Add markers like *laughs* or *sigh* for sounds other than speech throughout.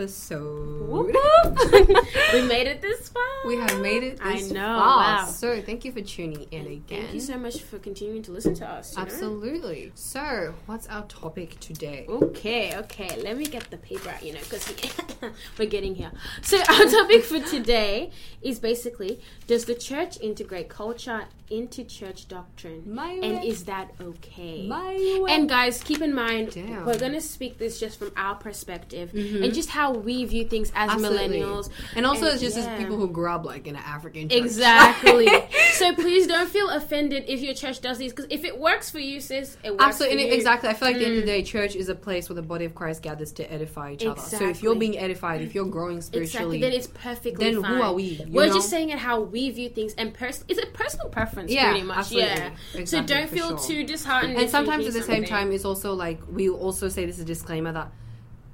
episode. Whoop, whoop. *laughs* we made it this far. We have made it I know, far. wow. So thank you for tuning in again. Thank you so much for continuing to listen to us. you know? Absolutely. So, what's our topic today? Okay, okay. Let me get the paper out, you know, because *laughs* we're getting here. So, our *laughs* topic for today is basically Does the church integrate culture into church doctrine? My and way. is that okay? My. And, guys, keep in mind, Damn. we're going to speak this just from our perspective and just how we view things as Mm-hmm. Absolutely. millennials. And also, And- it's just yeah. as people who grew up like in an African church. Exactly. *laughs* so please don't feel offended if your church does these because if it works for you, sis, it works Absolutely, for you. exactly. I feel like at the end of Mm. the day, church is a place where the body of Christ gathers to edify each other. So if you're being edified, if you're growing Exactly. spiritually, Then it's perfectly then who are we, We're know? just saying it how we view things and pers- it's a personal preference, Yeah, pretty much. absolutely. Yeah. so don't feel sure. too disheartened. and sometimes at the same time, it's also like we also say this is a disclaimer that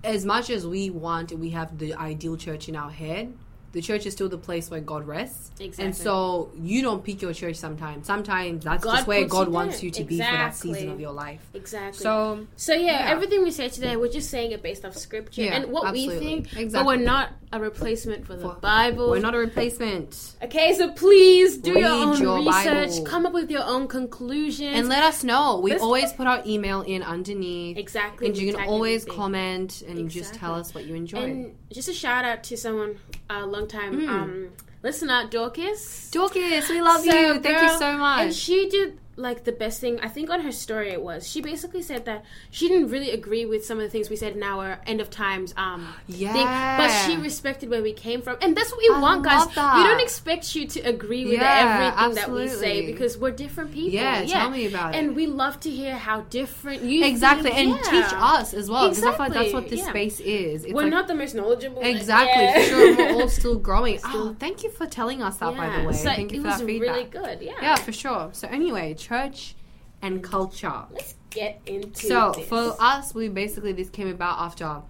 as much as we want, we have the ideal church in our head. The church is still the place where God rests, Exactly. and so you don't pick your church sometimes. Sometimes that's God just where God you wants you to be for that season of your life. Exactly. So So yeah, Yeah. everything we say today, we're just saying it based off scripture Yeah, and what we absolutely. think, but we're not a replacement for the For- Bible. we're not a replacement. Okay, so please do your own your research, Bible. come up with your own conclusions, And let us know. We This- always put our email in underneath. exactly. And you can always comment and just tell us what you enjoyed. And just a shout out to someone, a long time Mm. um, listener, Dorcas. Dorcas, we love So, you. Thank you so much. And she did like the best thing. I think on her story it was. She basically said that she didn't really agree with some of the things we said in our end of times um Yeah. thing, but she respected where we came from, and that's what we I want, guys. that. We don't expect you to agree with Yeah, everything that we say because we're different people. Yeah, tell me about it. And we love to hear how different you exactly, think. and Yeah. teach us as well. Because I feel like that's what this yeah. space is. It's We're like- not the most knowledgeable. Exactly, yeah. for sure. We're all still *laughs* growing. Still- oh, thank you for telling us that, by the way. So thank you for that feedback. really good. Yeah. Yeah, for sure. So anyway, church and culture. Let's get into So this. for us, we basically this came about after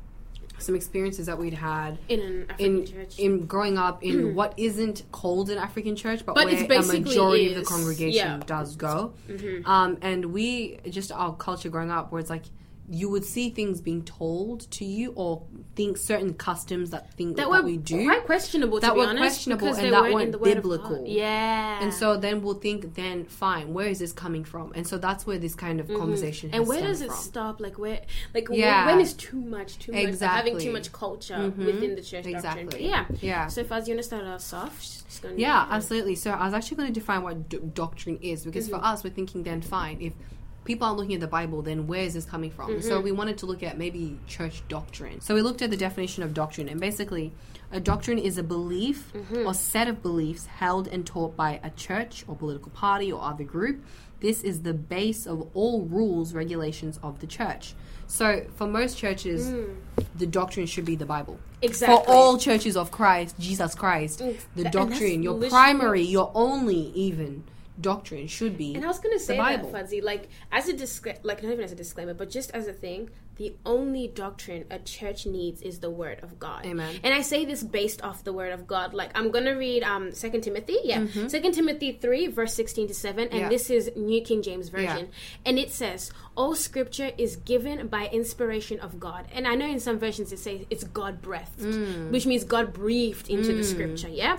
some experiences that we'd had in an African in church. in growing up in what isn't called an African church, but, But where a majority of the congregation Yeah. does go. Mhm. Um, and we just our culture growing up, where it's like you would see things being told to you, or think certain customs that think that that, were we do. quite questionable. that to be were honest, questionable and that weren't biblical. Yeah, and so then we'll think, then fine, where is this coming from? And so that's where this kind of conversation. Mm-hmm. and has where does it from. stop? Like where, like Yeah. when is too much? Too much like, having too much culture Mhm. within the church doctrine. Yeah, Yeah. So Faz, you want to start us off? Just gonna- Yeah, absolutely. So I was actually going to define what do- doctrine is because Mm-hmm. for us, we're thinking then fine if people are looking at the Bible, then where is this coming from? Mm-hmm. So we wanted to look at maybe church doctrine. So we looked at the definition of doctrine, and basically, a doctrine is a belief Mm-hmm. or set of beliefs held and taught by a church or political party or other group. This is the base of all rules, regulations of the church. So for most churches, the doctrine should be the Bible. Mm. Exactly. For all churches of Christ, Jesus Christ, Mm, the doctrine, your primary, your only even doctrine should be And I was gonna say Bible. that Fuzzy, like as a disclaimer, like not even as a disclaimer, but just as a thing, the only doctrine a church needs is the word of God. Amen. And I say this based off the word of God. Like I'm gonna read um Second Timothy, yeah, Mm-hmm. Second Timothy three verse sixteen to seven, and Yeah. this is New King James Version, Yeah. and it says, "All Scripture is given by inspiration of God." And I know in some versions it says it's God breathed, Mm. which means God breathed into the Scripture, yeah,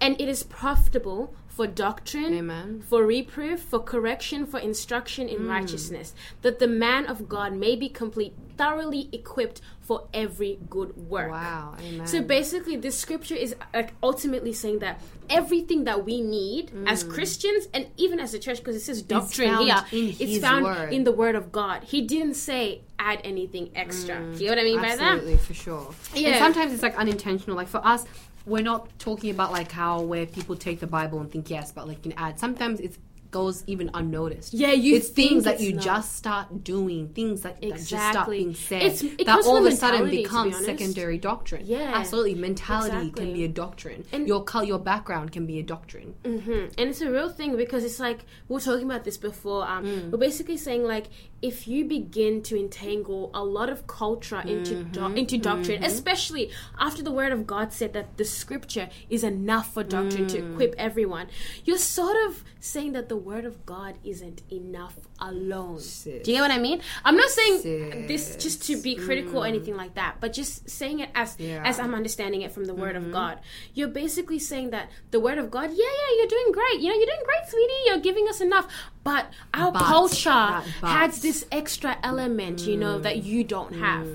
and it is profitable for doctrine, Amen. for reproof, for correction, for instruction in hmm. righteousness, that the man of God may be complete, thoroughly equipped for every good work. Wow, amen. So basically, this scripture is like ultimately saying that everything that we need hmm. as Christians and even as a church, because it says doctrine here, it's found word. in the Word of God. He didn't say add anything extra. Do you know what I mean by that? Absolutely, for sure. Yeah. And sometimes it's like unintentional. Like for us, we're not talking about like how where people take the Bible and think yes, but like you can add. Sometimes it goes even unnoticed. Yeah, you it's things that it's you not. just start doing, things that, that just start being said, It's- it that all of a sudden to be becomes secondary doctrine. Yeah, absolutely. Mentality exactly. can be a doctrine. And- your col- your background can be a doctrine. hmm And it's a real thing because it's like we were talking about this before. Um, Mm. We're basically saying like if you begin to entangle a lot of culture into Mm-hmm. into doctrine, especially after the Word of God said that the Scripture is enough for doctrine to Mm. equip everyone, you're sort of saying that the word of God isn't enough alone. Sis. Do you get what I mean? I'm not saying this just to be critical or anything like that, but just saying it as Yeah. Mm-hmm. as I'm understanding it from the word of God. You're basically saying that the word of God, yeah, yeah, you're doing great. You know, you're doing great, sweetie. You're giving us enough. But our But, culture but. has this extra element, you know, Mm. that you don't have.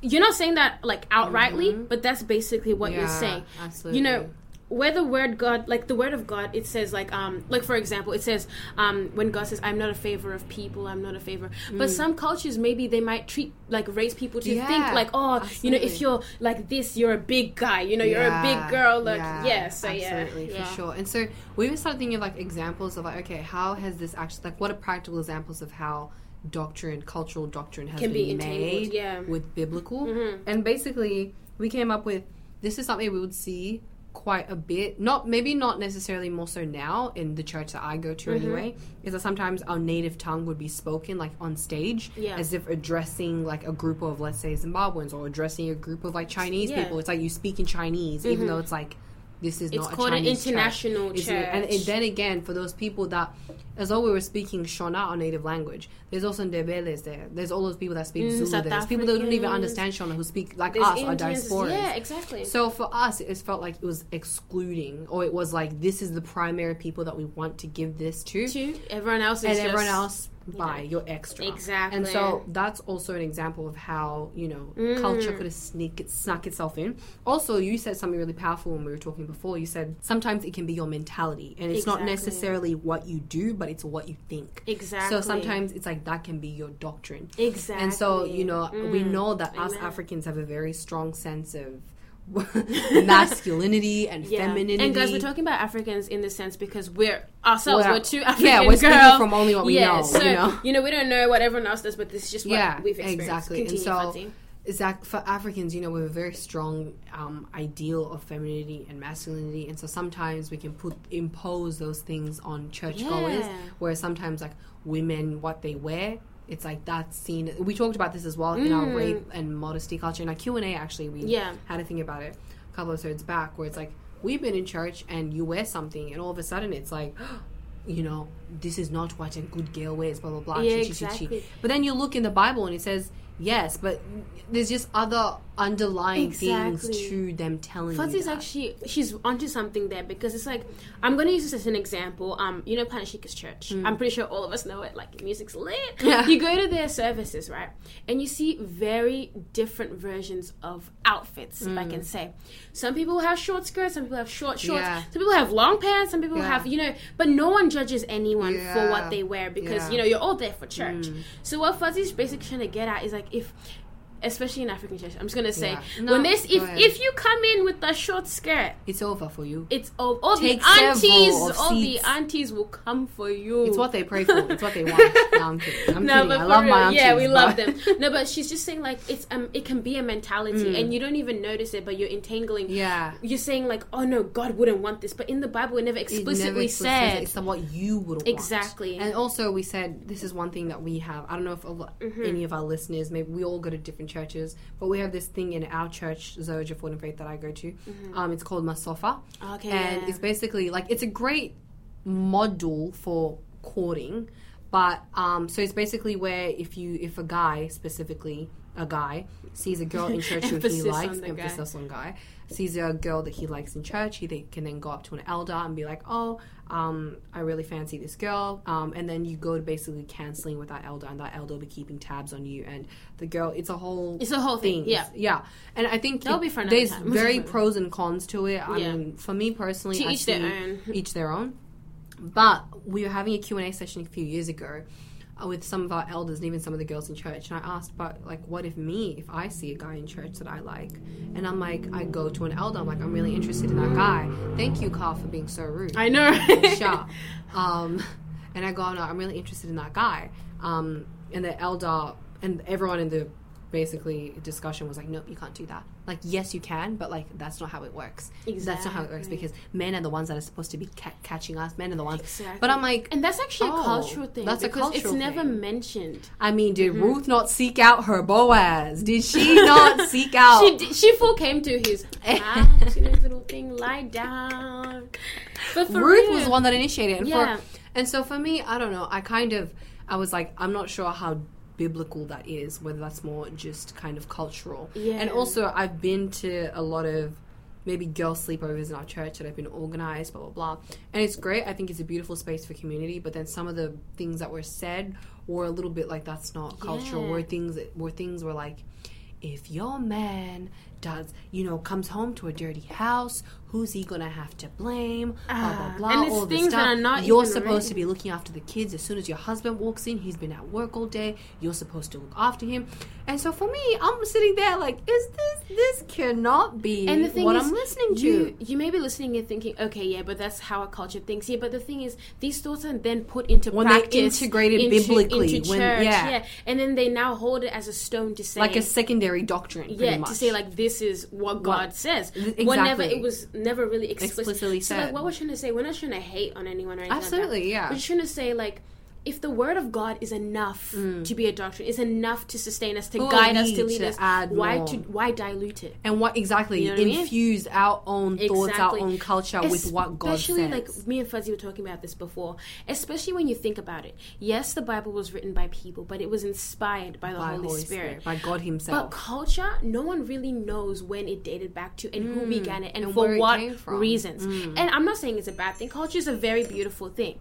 You're not saying that like outrightly, but that's basically what you're Mm-hmm. Saying. absolutely. You know, where the word God, like the word of God, it says like um like for example, it says um when God says I'm not a favor of people, I'm not a favor. But some cultures maybe they might treat like raise people to Mm. Yeah, think like oh you know if you're like this you're a big guy, you know you're a big girl. Like yeah, so absolutely yeah, yeah. for sure. And so we even started thinking of like examples of like, okay, how has this actually like what are practical examples of how doctrine, cultural doctrine has Can been be made yeah. Mm-hmm. with biblical? And basically, we came up with this is something we would see quite a bit not maybe not necessarily more so now in the church that i go to Mm-hmm. anyway is that sometimes our native tongue would be spoken like on stage Yeah. as if addressing like a group of let's say zimbabweans or addressing a group of like chinese Yeah. Mm-hmm. people it's like you speak in chinese even though it's like this is It's not a called an Chinese church. international It's and, and then again for those people that as though we were speaking Shona, our native language, there's also Ndebeles there. There's all those people that speak Mm, Zulu. South there. There's people that don't even understand Shona who speak like There's us, our Indians- diasporas. Yeah, exactly. So for us, it felt like it was excluding, or it was like this is the primary people that we want to give this to, Too. Everyone else is and everyone else you buy know. your extra. Exactly. And so that's also an example of how you know culture Mm. could have sneak it, snuck itself in. Also, you said something really powerful when we were talking before. You said sometimes it can be your mentality, and it's not necessarily what you do, but it's what you think. Exactly. So sometimes it's like that can be your doctrine. Exactly. And so, you know, we Mm. know that us Africans have a very strong sense of *laughs* masculinity and Yeah. femininity. And guys, we're talking about Africans in the sense because we're ourselves, We're- we're two African yeah, we're girls. from only what we yeah, know, So, you know? we don't know what everyone else does, but this is just what yeah, we've experienced. exactly. Continue, and so, exact for Africans, you know, we have a very strong um, ideal of femininity and masculinity, and so sometimes we can put impose those things on churchgoers, Yeah. where sometimes like women what they wear. It's like that scene. We talked about this as well in our rape and modesty culture. In our Q and A, actually, we Mm. Yeah. had a thing about it a couple of episodes back, where it's like we've been in church and you wear something, and all of a sudden it's like, *gasps* you know, this is not what a good girl wears. Blah blah blah. Yeah, chi, chi, chi, chi. exactly. But then you look in the Bible and it says yes, but there's just other underlying things to them telling you Fuzzy's actually she's onto something there because it's like I'm gonna use this as an example. Um, you know Planetshakers' church. I'm pretty sure all of us know it. Like music's lit. Mm. Yeah. You go to their services, right? And you see very different versions of outfits. If I can say, some people have short skirts, some people have short shorts, Mm. Yeah. some people have long pants, some people Yeah. have you know. But no one judges anyone for what they wear because you know you're all there for church. Mm. So what Fuzzy's basically trying to get at is like if. Especially in African church, I'm just gonna say Yeah. No, when this if ahead. if you come in with a short skirt, It's over for you. it's over. all the Take several aunties, all the aunties will come for you. It's what they pray for. It's what they *laughs* want. No, I'm kidding. I'm no, kidding. but I love real, my aunties. yeah, we love them. No, but she's just saying like it's um, it can be a mentality, Mm. and you don't even notice it, but you're entangling. Yeah. You're saying like, oh no, God wouldn't want this, but in the Bible, it never It explicitly never explicitly says said. it's what you would want. Exactly. And also, we said this is one thing that we have. I don't know if a lo- Mm-hmm. any of our listeners, maybe we all go to different churches, but we have this thing in our church, Zoe Ford and Faith, that I go to. Um, it's called Masofa, Mm-hmm. Okay, and yeah. it's basically like it's a great model for courting, but um, so it's basically where if you if a guy specifically a guy sees a girl in church *laughs* who he Emphasis likes, the guy. emphasis on guy, sees a girl that he likes in church, he they can then go up to an elder and be like, "Oh, um, I really fancy this girl," um, and then you go to basically canceling with that elder, and that elder will be keeping tabs on you, and the girl, it's a whole, It's a whole thing, yeah. yeah, and I think That'll it- be for there's time. very pros and cons to it. I Yeah. mean, for me personally, To I each their own. each their own. But we were having a Q&A session a few years ago with some of our elders and even some of the girls in church. And I asked, but like, what if me, if I see a guy in church that I like? And I'm like, I go to an elder. I'm like, I'm really interested in that guy. Thank you, Carl, for being so rude. I know. sure. Um, and I go, no, I'm really interested in that guy. Um, and the elder and everyone in the basically discussion was like, nope, you can't do that. Like, yes, you can, but like that's not how it works. That's not how it works because men are the ones that are supposed to be ca- catching us. Men are the ones. Exactly. But I'm like, and that's actually Oh, a cultural thing. that's a because It's cultural never thing. mentioned. I mean, did mm-hmm. Ruth not seek out her Boaz? Did she not *laughs* seek out? She did, she full came to his *laughs* house, you know, little thing, lie down. But for Ruth was the one that initiated. And Yeah. for And so for me, I don't know. I kind of, I was like, I'm not sure how biblical that is, whether that's more just kind of cultural. Yeah. And also, I've been to a lot of maybe girl sleepovers in our church that have been organized, blah, blah, blah. And it's great. I think it's a beautiful space for community. But then some of the things that were said were a little bit like, that's not cultural. Yeah. Were things, were things were like, if your man does, you know, comes home to a dirty house, who's he gonna have to blame? Blah blah Ah, blah. and it's all things that are not You're supposed to be looking after the kids. As soon as your husband walks in, he's been at work all day. You're supposed to look after him. And so for me, I'm sitting there like, is this this cannot be And the thing what is, I'm listening to? you you may be listening and thinking, okay, yeah, but that's how our culture thinks. Yeah, but the thing is, these thoughts are then put into When they're integrated into, biblically, into when- church, yeah. and then they now hold it as a stone to say, Like a secondary doctrine, yeah, much. to say like this is what God says. Exactly. Whenever it was never really explicit. Explicitly so said. like, what we're trying to say, we're not trying to hate on anyone or anything. like. Absolutely, yeah. We're just trying to say like. If the word of God is enough to be a doctrine, is enough to sustain us, to Mm. Guide us, to lead to us, why more? to why dilute it? and what exactly You know what I mean? infuse our own thoughts, our own culture with what God says. Especially like me and Fuzzy were talking about this before. Especially when you think about it. Yes, the Bible was written by people, but it was inspired by the by Holy, Spirit. by God Himself. But culture, no one really knows when it dated back to and who began it and, Mm. and for what from. Mm. reasons. And I'm not saying it's a bad thing. Culture is a very beautiful thing,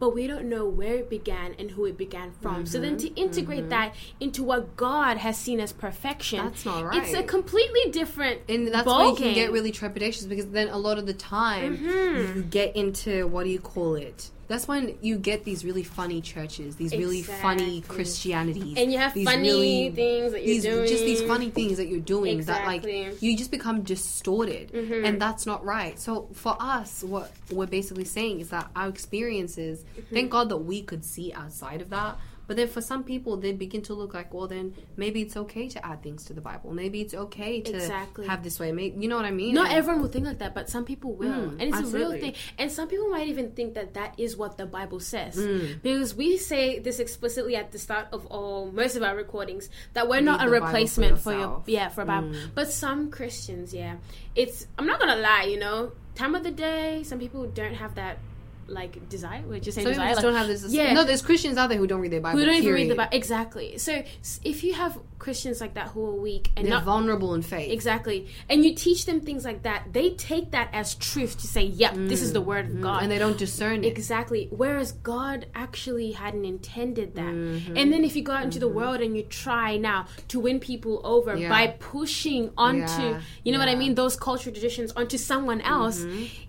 but we don't know where it began and who it began from. So then to Mm-hmm. integrate that into what God has seen as perfection, That's not right. It's a completely different and that's why you can get really trepidatious because then a lot of the time Mm-hmm. you get into what do you call it? That's when you get these really funny churches, these really funny Exactly. Christianities, and you have these funny really- things that you're these doing. just these funny things that you're doing Exactly. Mm-hmm. that like you just become distorted and that's not right so for us what we're basically saying is that our experiences Mm-hmm. thank god that we could see outside of that but then for some people they begin to look like well then maybe it's okay to add things to the bible maybe it's okay to Exactly. have this way maybe you know what i mean Not And- everyone will think like that, but some people will, Mm, and it's a real thing. And some people might even think that that is what the Bible says, Mm. because we say this explicitly at the start of all most of our recordings that we're not a Bible for replacement for, your. Mm. yeah for a Bible. But some Christians, yeah, it's I'm not gonna lie, you know, time of the day, some people don't have that like desire. We're just saying some desire. like- don't have this Yeah. no there's christians out there who don't read their bible who don't even read the. Bible exactly. So if you have Christians like that who are weak and they're not vulnerable in faith Exactly. And you teach them things like that. They take that as truth to say, yep, this is the word of God. Mm. and they don't discern it Exactly. Whereas God actually hadn't intended that. Mm-hmm. And then if you go out into the world and you try now to win people over Yeah. by pushing onto, Yeah. you know what I mean, those cultural traditions onto someone else,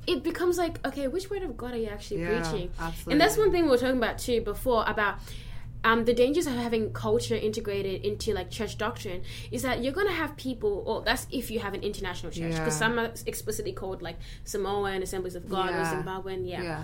it becomes like, okay, which word of God are you actually Mm-hmm. Yeah, preaching? absolutely. And that's one thing we were talking about too before about um, the dangers of having culture integrated into like church doctrine is that you're gonna have people, or that's if you have an international church, because Yeah. some are explicitly called like Samoan Assemblies of God or Zimbabwean, yeah. yeah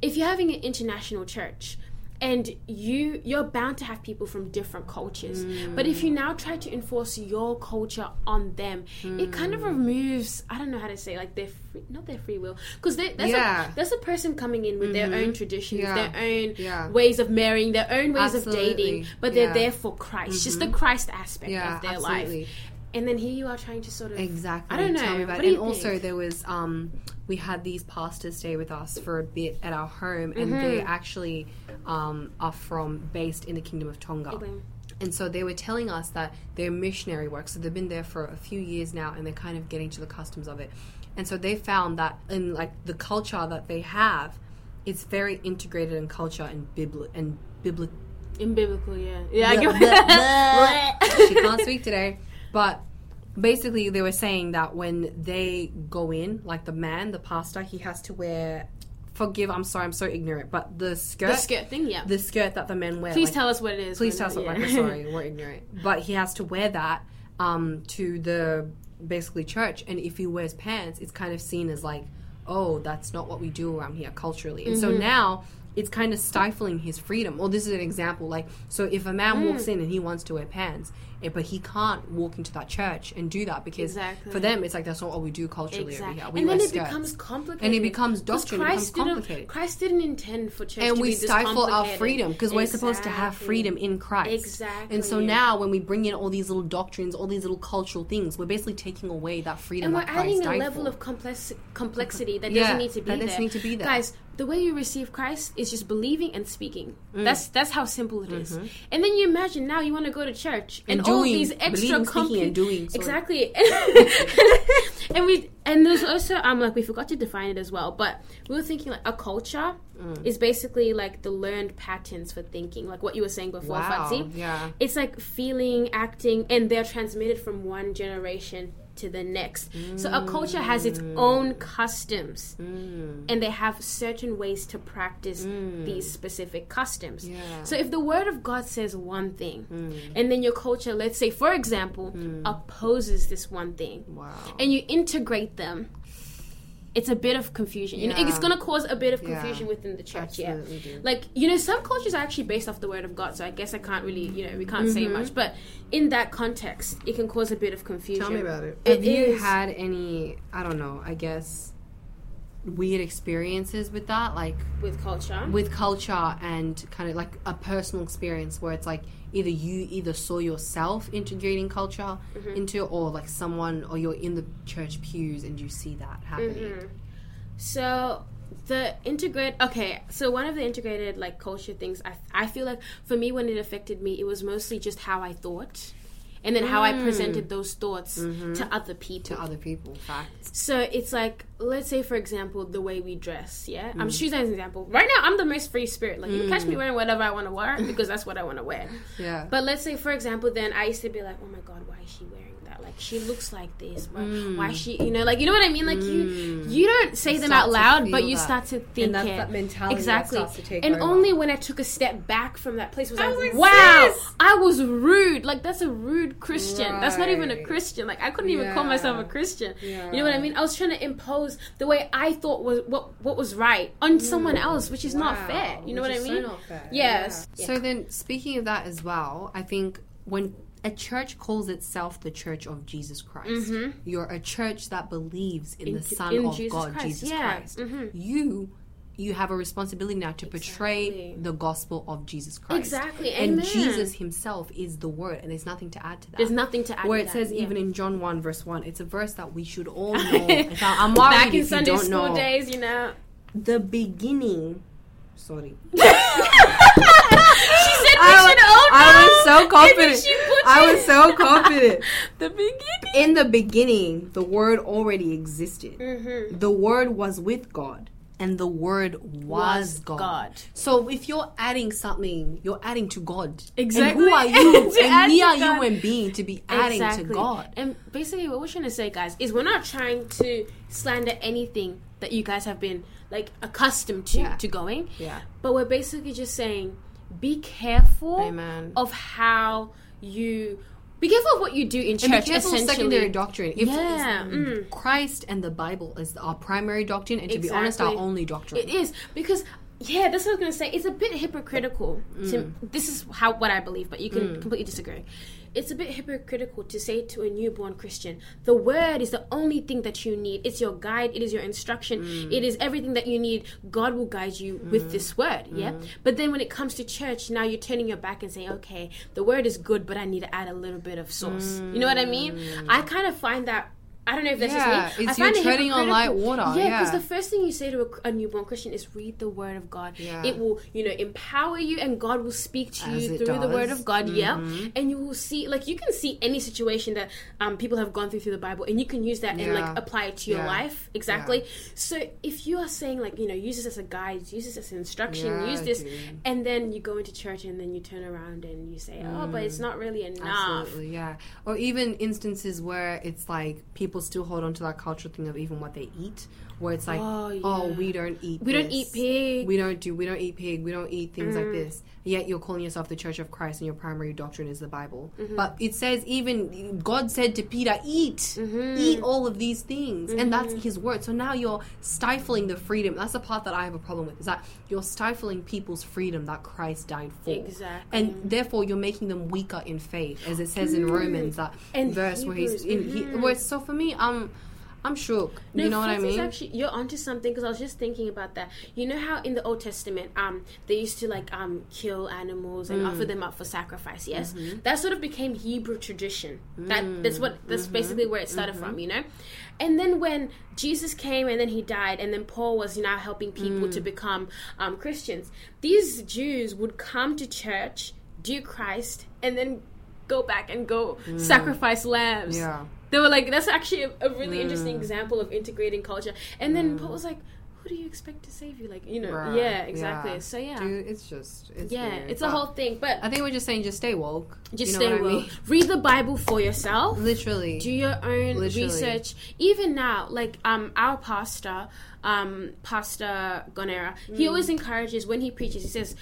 If you're having an international church, and you you're bound to have people from different cultures but if you now try to enforce your culture on them it kind Mm. of removes i don't know how to say like their free, not their free will because that's Yeah. a that's a person coming in with their own traditions Yeah. their own Yeah. ways of marrying their own ways of dating but they're. Mm-hmm. there for christ just the christ aspect of their absolutely. life and then here you are trying to sort of Exactly. I don't know. Tell me about What it. And also, there was um, we had these pastors stay with us for a bit at our home, and Mm-hmm. they actually um, are from based in the Kingdom of Tonga. Okay. And so they were telling us that their missionary work. So they've been there for a few years now, and they're kind of getting to the customs of it. And so they found that in like the culture that they have, it's very integrated in culture and bibli- and biblical. in biblical yeah yeah I Blah, blah, blah. she can't speak today. But basically, they were saying that when they go in, like the man, the pastor, he has to wear. Forgive, I'm sorry, I'm so ignorant. But the skirt, the skirt thing yeah the skirt that the men wear. please like- tell us what it is Please tell us. yeah. Like, we're sorry, *laughs* we're ignorant. But he has to wear that um, to the basically church, and if he wears pants, it's kind of seen as like, oh, that's not what we do around here culturally. And Mm-hmm. so now it's kind of stifling his freedom. Well, this is an example. Like, so if a man walks Mm. in and he wants to wear pants, eh, but he can't walk into that church and do that because Exactly. for them it's like that's not what we do culturally Exactly. over here. We and then it skirts. becomes complicated. And it becomes doctrine, it Christ becomes didn't- complicated. Christ didn't intend for church and to we be this stifle our freedom because we're supposed to have freedom in Christ. Exactly. And so now, when we bring in all these little doctrines, all these little cultural things, we're basically taking away that freedom and we're that Christ adding a level for. of complex complexity that Yeah, doesn't need to be there. that there. doesn't need to be there. Guys, the way you receive Christ is just believing and speaking. That's that's how simple it is. Mm-hmm. And then you imagine now you want to go to church and, And all these extra and doing, sorry. exactly. *laughs* and we and there's also um like we forgot to define it as well, but we were thinking like a culture Mm. is basically like the learned patterns for thinking, like what you were saying before, Wow. Yeah. It's like feeling, acting, and they're transmitted from one generation to the next. So a culture has its own customs, Mm. and they have certain ways to practice these specific customs. Yeah. Mm. So if the word of God says one thing, and then your culture, let's say, for example, opposes this one thing, Wow. and you integrate them. It's a bit of confusion. You know, it's going to cause a bit of Yeah. confusion within the church. Absolutely Yeah, do. like you know, some cultures are actually based off the word of God. So I guess I can't really, you know, we can't say Mm-hmm. much. But in that context, it can cause a bit of confusion. Tell me about it. It Have you is- had any, I don't know, I guess, weird experiences with that? Like with culture. with culture and kind of like a personal experience where it's like either you either saw yourself integrating culture Mm-hmm. into or like someone or you're in the church pews and you see that happening. Mm-hmm. So the integrate okay so one of the integrated like culture things I, I feel like for me when it affected me it was mostly just how i thought and then how i presented mm. those thoughts mm-hmm. to other people. To other people, facts. so it's like let's say for example the way we dress yeah? Mm. i'm just using as an example. Right now i'm the most free spirit. Like you catch me mm. wearing whatever i want to wear because that's what i want to wear. Yeah. but let's say, for example, then I used to be like, oh my god, why is she wearing that? Like she looks like this. Why, why she? You know, like you know what I mean? Like you, mm. you don't say them out loud, but you that. start to think that's it. that mentality that exactly. starts to take and over. only when I took a step back from that place was I, was like, like, wow, sis! I was rude. Like that's a rude Christian. That's not even a Christian. Like I couldn't even call myself a Christian. Yeah. You know what I mean? I was trying to impose the way I thought was what what was right on mm. someone else, which is not fair. You know which what I is so mean? not fair. Yes. Yeah. So then, speaking of that as well, I think when a church calls itself the Church of Jesus Christ, you're a church that believes in, the Mm-hmm. Son in of Jesus God, Christ, Jesus yeah. Christ. Mhm. You. You have a responsibility now to portray Exactly. the gospel of Jesus Christ. Exactly, And amen. Jesus himself is the word, and there's nothing to add to that. There's nothing to add. Where to it that, says, yeah. even in John 1, verse 1, it's a verse that we should all *laughs* know. I'm back in Sunday school know. days, you know. The beginning. Sorry. *laughs* She said we I, should all know. I was so confident. I was so confident. the beginning. In the beginning, the Word already existed. Mm-hmm. The Word was with God, and the Word was, Was God. God. So if you're adding something, you're adding to God. Exactly. And who are you? *laughs* And we are God. human being to be adding to God. And basically, what we're trying to say, guys, is we're not trying to slander anything that you guys have been like accustomed to Yeah. to going. Yeah. But we're basically just saying, be careful Amen. of how you. Be careful of what you do in church. And be careful of secondary doctrine. If Yeah, mm. Christ and the Bible is our primary doctrine, and to be honest, our only doctrine. It is because yeah, that's what I was gonna say. It's a bit hypocritical. To, Mm. this is how what I believe, but you can completely disagree. It's a bit hypocritical to say to a newborn Christian, the word is the only thing that you need. It's your guide. It is your instruction. Mm. It is everything that you need. God will guide you with this word. Yeah. Mm. But then when it comes to church, now you're turning your back and saying, okay, the word is good, but I need to add a little bit of sauce. You know what I mean? I kind of find that. I don't know if that's Mm. Yeah, just me. it's I find you're it treading on light water, Yeah, because yeah. the first thing you say to a, a newborn Christian is read the Word of God. Yeah. It will, you know, empower you, and God will speak to As you through the Word does. Mm-hmm. of God. Yeah, and you will see, like, you can see any situation that um, people have gone through through the Bible, and you can use that and like apply it to your Yeah. life exactly. So if you are saying like, you know, use this as a guide, use this as an instruction, Yeah, use this, and then you go into church and then you turn around and you say, oh, but it's not really enough. Mm. Absolutely, yeah. Or even instances where it's like people still hold on to that cultural thing of even what they eat, where it's like, Oh, oh, we don't eat, We don't eat pig. we don't do, we don't eat pig, we don't eat things Mm. like this. Yet you're calling yourself the Church of Christ, and your primary doctrine is the Bible. Mm-hmm. But it says even God said to Peter, eat, Mm-hmm. eat all of these things, and that's His word. So now you're stifling the freedom. That's the part that I have a problem with. Is that you're stifling people's freedom that Christ died for, Exactly. and therefore you're making them weaker in faith, as it says in Romans that And verse where he's in. He, Hebrews, mhm. where so for me, um, I'm shook. No, you know what I mean? Actually, you're onto something because I was just thinking about that. You know how in the Old Testament, um, they used to like um kill animals and Mm. offer them up for sacrifice. Yes, Mm-hmm. that sort of became Hebrew tradition. That that's what that's Mm-hmm. basically where it started from. You know, and then when Jesus came and then he died, and then Paul was now helping people Mm. to become um, Christians. These Jews would come to church, do Christ, and then go back and go sacrifice lambs Mm. yeah. They were like that's actually a, a really interesting Mm. example of integrating culture and then paul was like who do you expect to save you like you know Right, yeah exactly yeah. so yeah Dude, it's just it's yeah weird, it's a whole thing but I think we're just saying just stay woke. just you know stay what I mean? read the bible for yourself Literally. do your own Literally. research even now like um our pastor um pastor gonera he Mm. always encourages when he preaches he says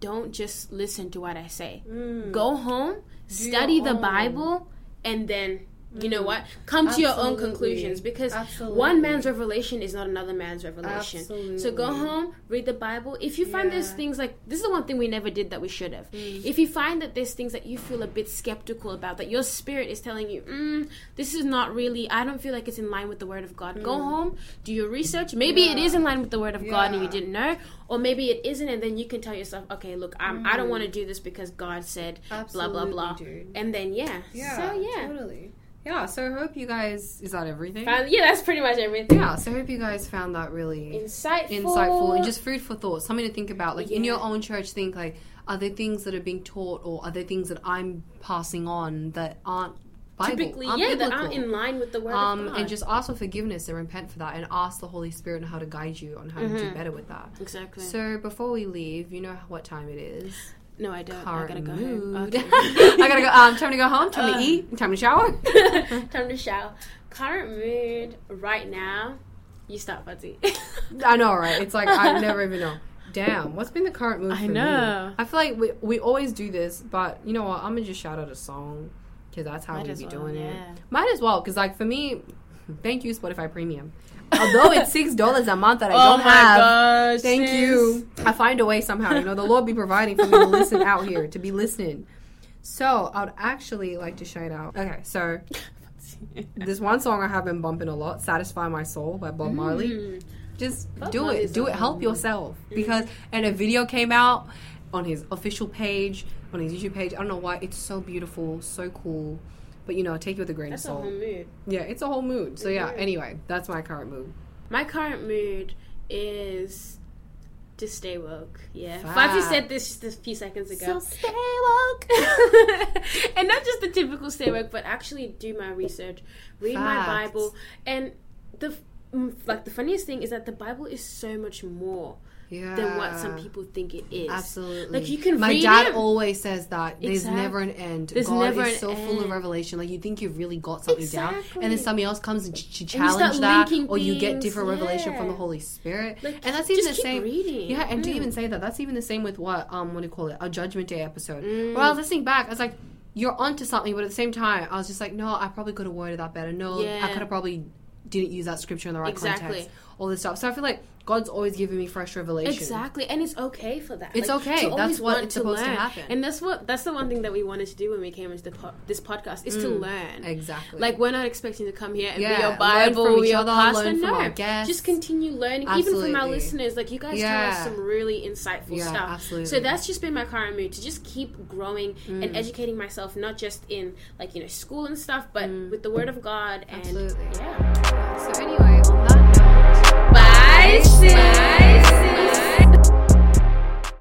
don't just listen to what i say Mm. go home your study the. Mm. bible and then you know what? Mm-hmm. Come to your own conclusions because Absolutely. one man's revelation is not another man's revelation. So go home read the bible. If you find there's things like this is the one thing we never did that we should have. Mm. If you find that there's things that you feel a bit skeptical about that your spirit is telling you mm, this is not really i don't feel like it's in line with the word of god go mm. home do your research. Maybe it Yeah. is in line with the word of god and you didn't know or maybe it isn't and then you can tell yourself okay look I'm, i don't mm. want to do this because god said blah blah blah. Dude. and then yeah, Yeah. so yeah. Totally. Yeah. So I hope you guys. Is that everything? Fine. yeah that's pretty much everything Yeah. So I hope you guys found that really insightful insightful and just food for thought. Something to think about. Like in your own church, think like, are there things that are being taught, or are there things that I'm passing on that aren't Bible, typically yeah that aren't in line with the word um, of god and just ask for forgiveness and repent for that, and ask the Holy Spirit on how to guide you on how to do better with that. exactly So before we leave, you know what time it is. No i don't Current i gotta go mood. home okay. *laughs* I gotta go. Um, time to go home. Time to Uh. eat. Time to shower. *laughs* time to shower current mood right now you start fuzzy *laughs* I know, right? It's like I never even know. Damn, what's been the current mood I for know. me? I feel like we we always do this, but you know what? I'm gonna just shout out a song because that's how Might we be well, doing it. Might as well, because like for me, thank you Spotify Premium. Although it's six dollars a month that I oh don't have. gosh Thank you. I find a way somehow. You know, the Lord be providing for me to listen out here, to be listening. So I would actually like to shout out. Okay, so *laughs* this one song I have been bumping a lot, "Satisfy My Soul" by Bob Marley. Mm. Just Bob do Marley's it. Do it. Help yourself because and a video came out on his official page, on his YouTube page. I don't know why. It's so beautiful, so cool. But you know, take it with a grain that's of a salt. whole mood Yeah, it's a whole mood. So yeah. Mhm. Anyway, that's my current mood. my current mood is to stay woke. Yeah, Fafi said this just a few seconds ago. So stay woke. *laughs* and not just the typical stay woke, but actually do my research, read my Bible, and the like the funniest thing is that the Bible is so much more Yeah. than what some people think it is. Absolutely. Like you can My dad it. always says that there's Exact- never an end. There's God never is so full of revelation. Like you think you've really got something down, and then somebody else comes and ch- ch- you challenge that, or you get different revelation from the. Holy Spirit. Like, and that's even the same. reading. Yeah, and to Mm. even say that, that's even the same with what um what do you call it? A Judgment Day episode. Mm. Where I was listening back, I was like. You're onto something, but at the same time, I was just like, no, I probably could have worded that better. No, I could have probably didn't use that scripture in the right Exactly. context. All this stuff. So I feel like God's always giving me fresh revelation. Exactly, and it's okay for that. It's Like, okay. That's what it's supposed to happen. and that's what that's the one thing that we wanted to do when we came into the po- this podcast is to Mm. learn. Exactly. Like we're not expecting to come here and Yeah, be your Bible, each your other, pastor. learn from no, just continue learning. Even from our listeners, like you guys Yeah. tell us some really insightful Yeah, stuff. absolutely. So that's just been my current mood to just keep growing and Mm. educating myself, not just in like you know school and stuff, but Mm. with the Word of God. And Absolutely. yeah. So anyway, on that note, Bye, sis.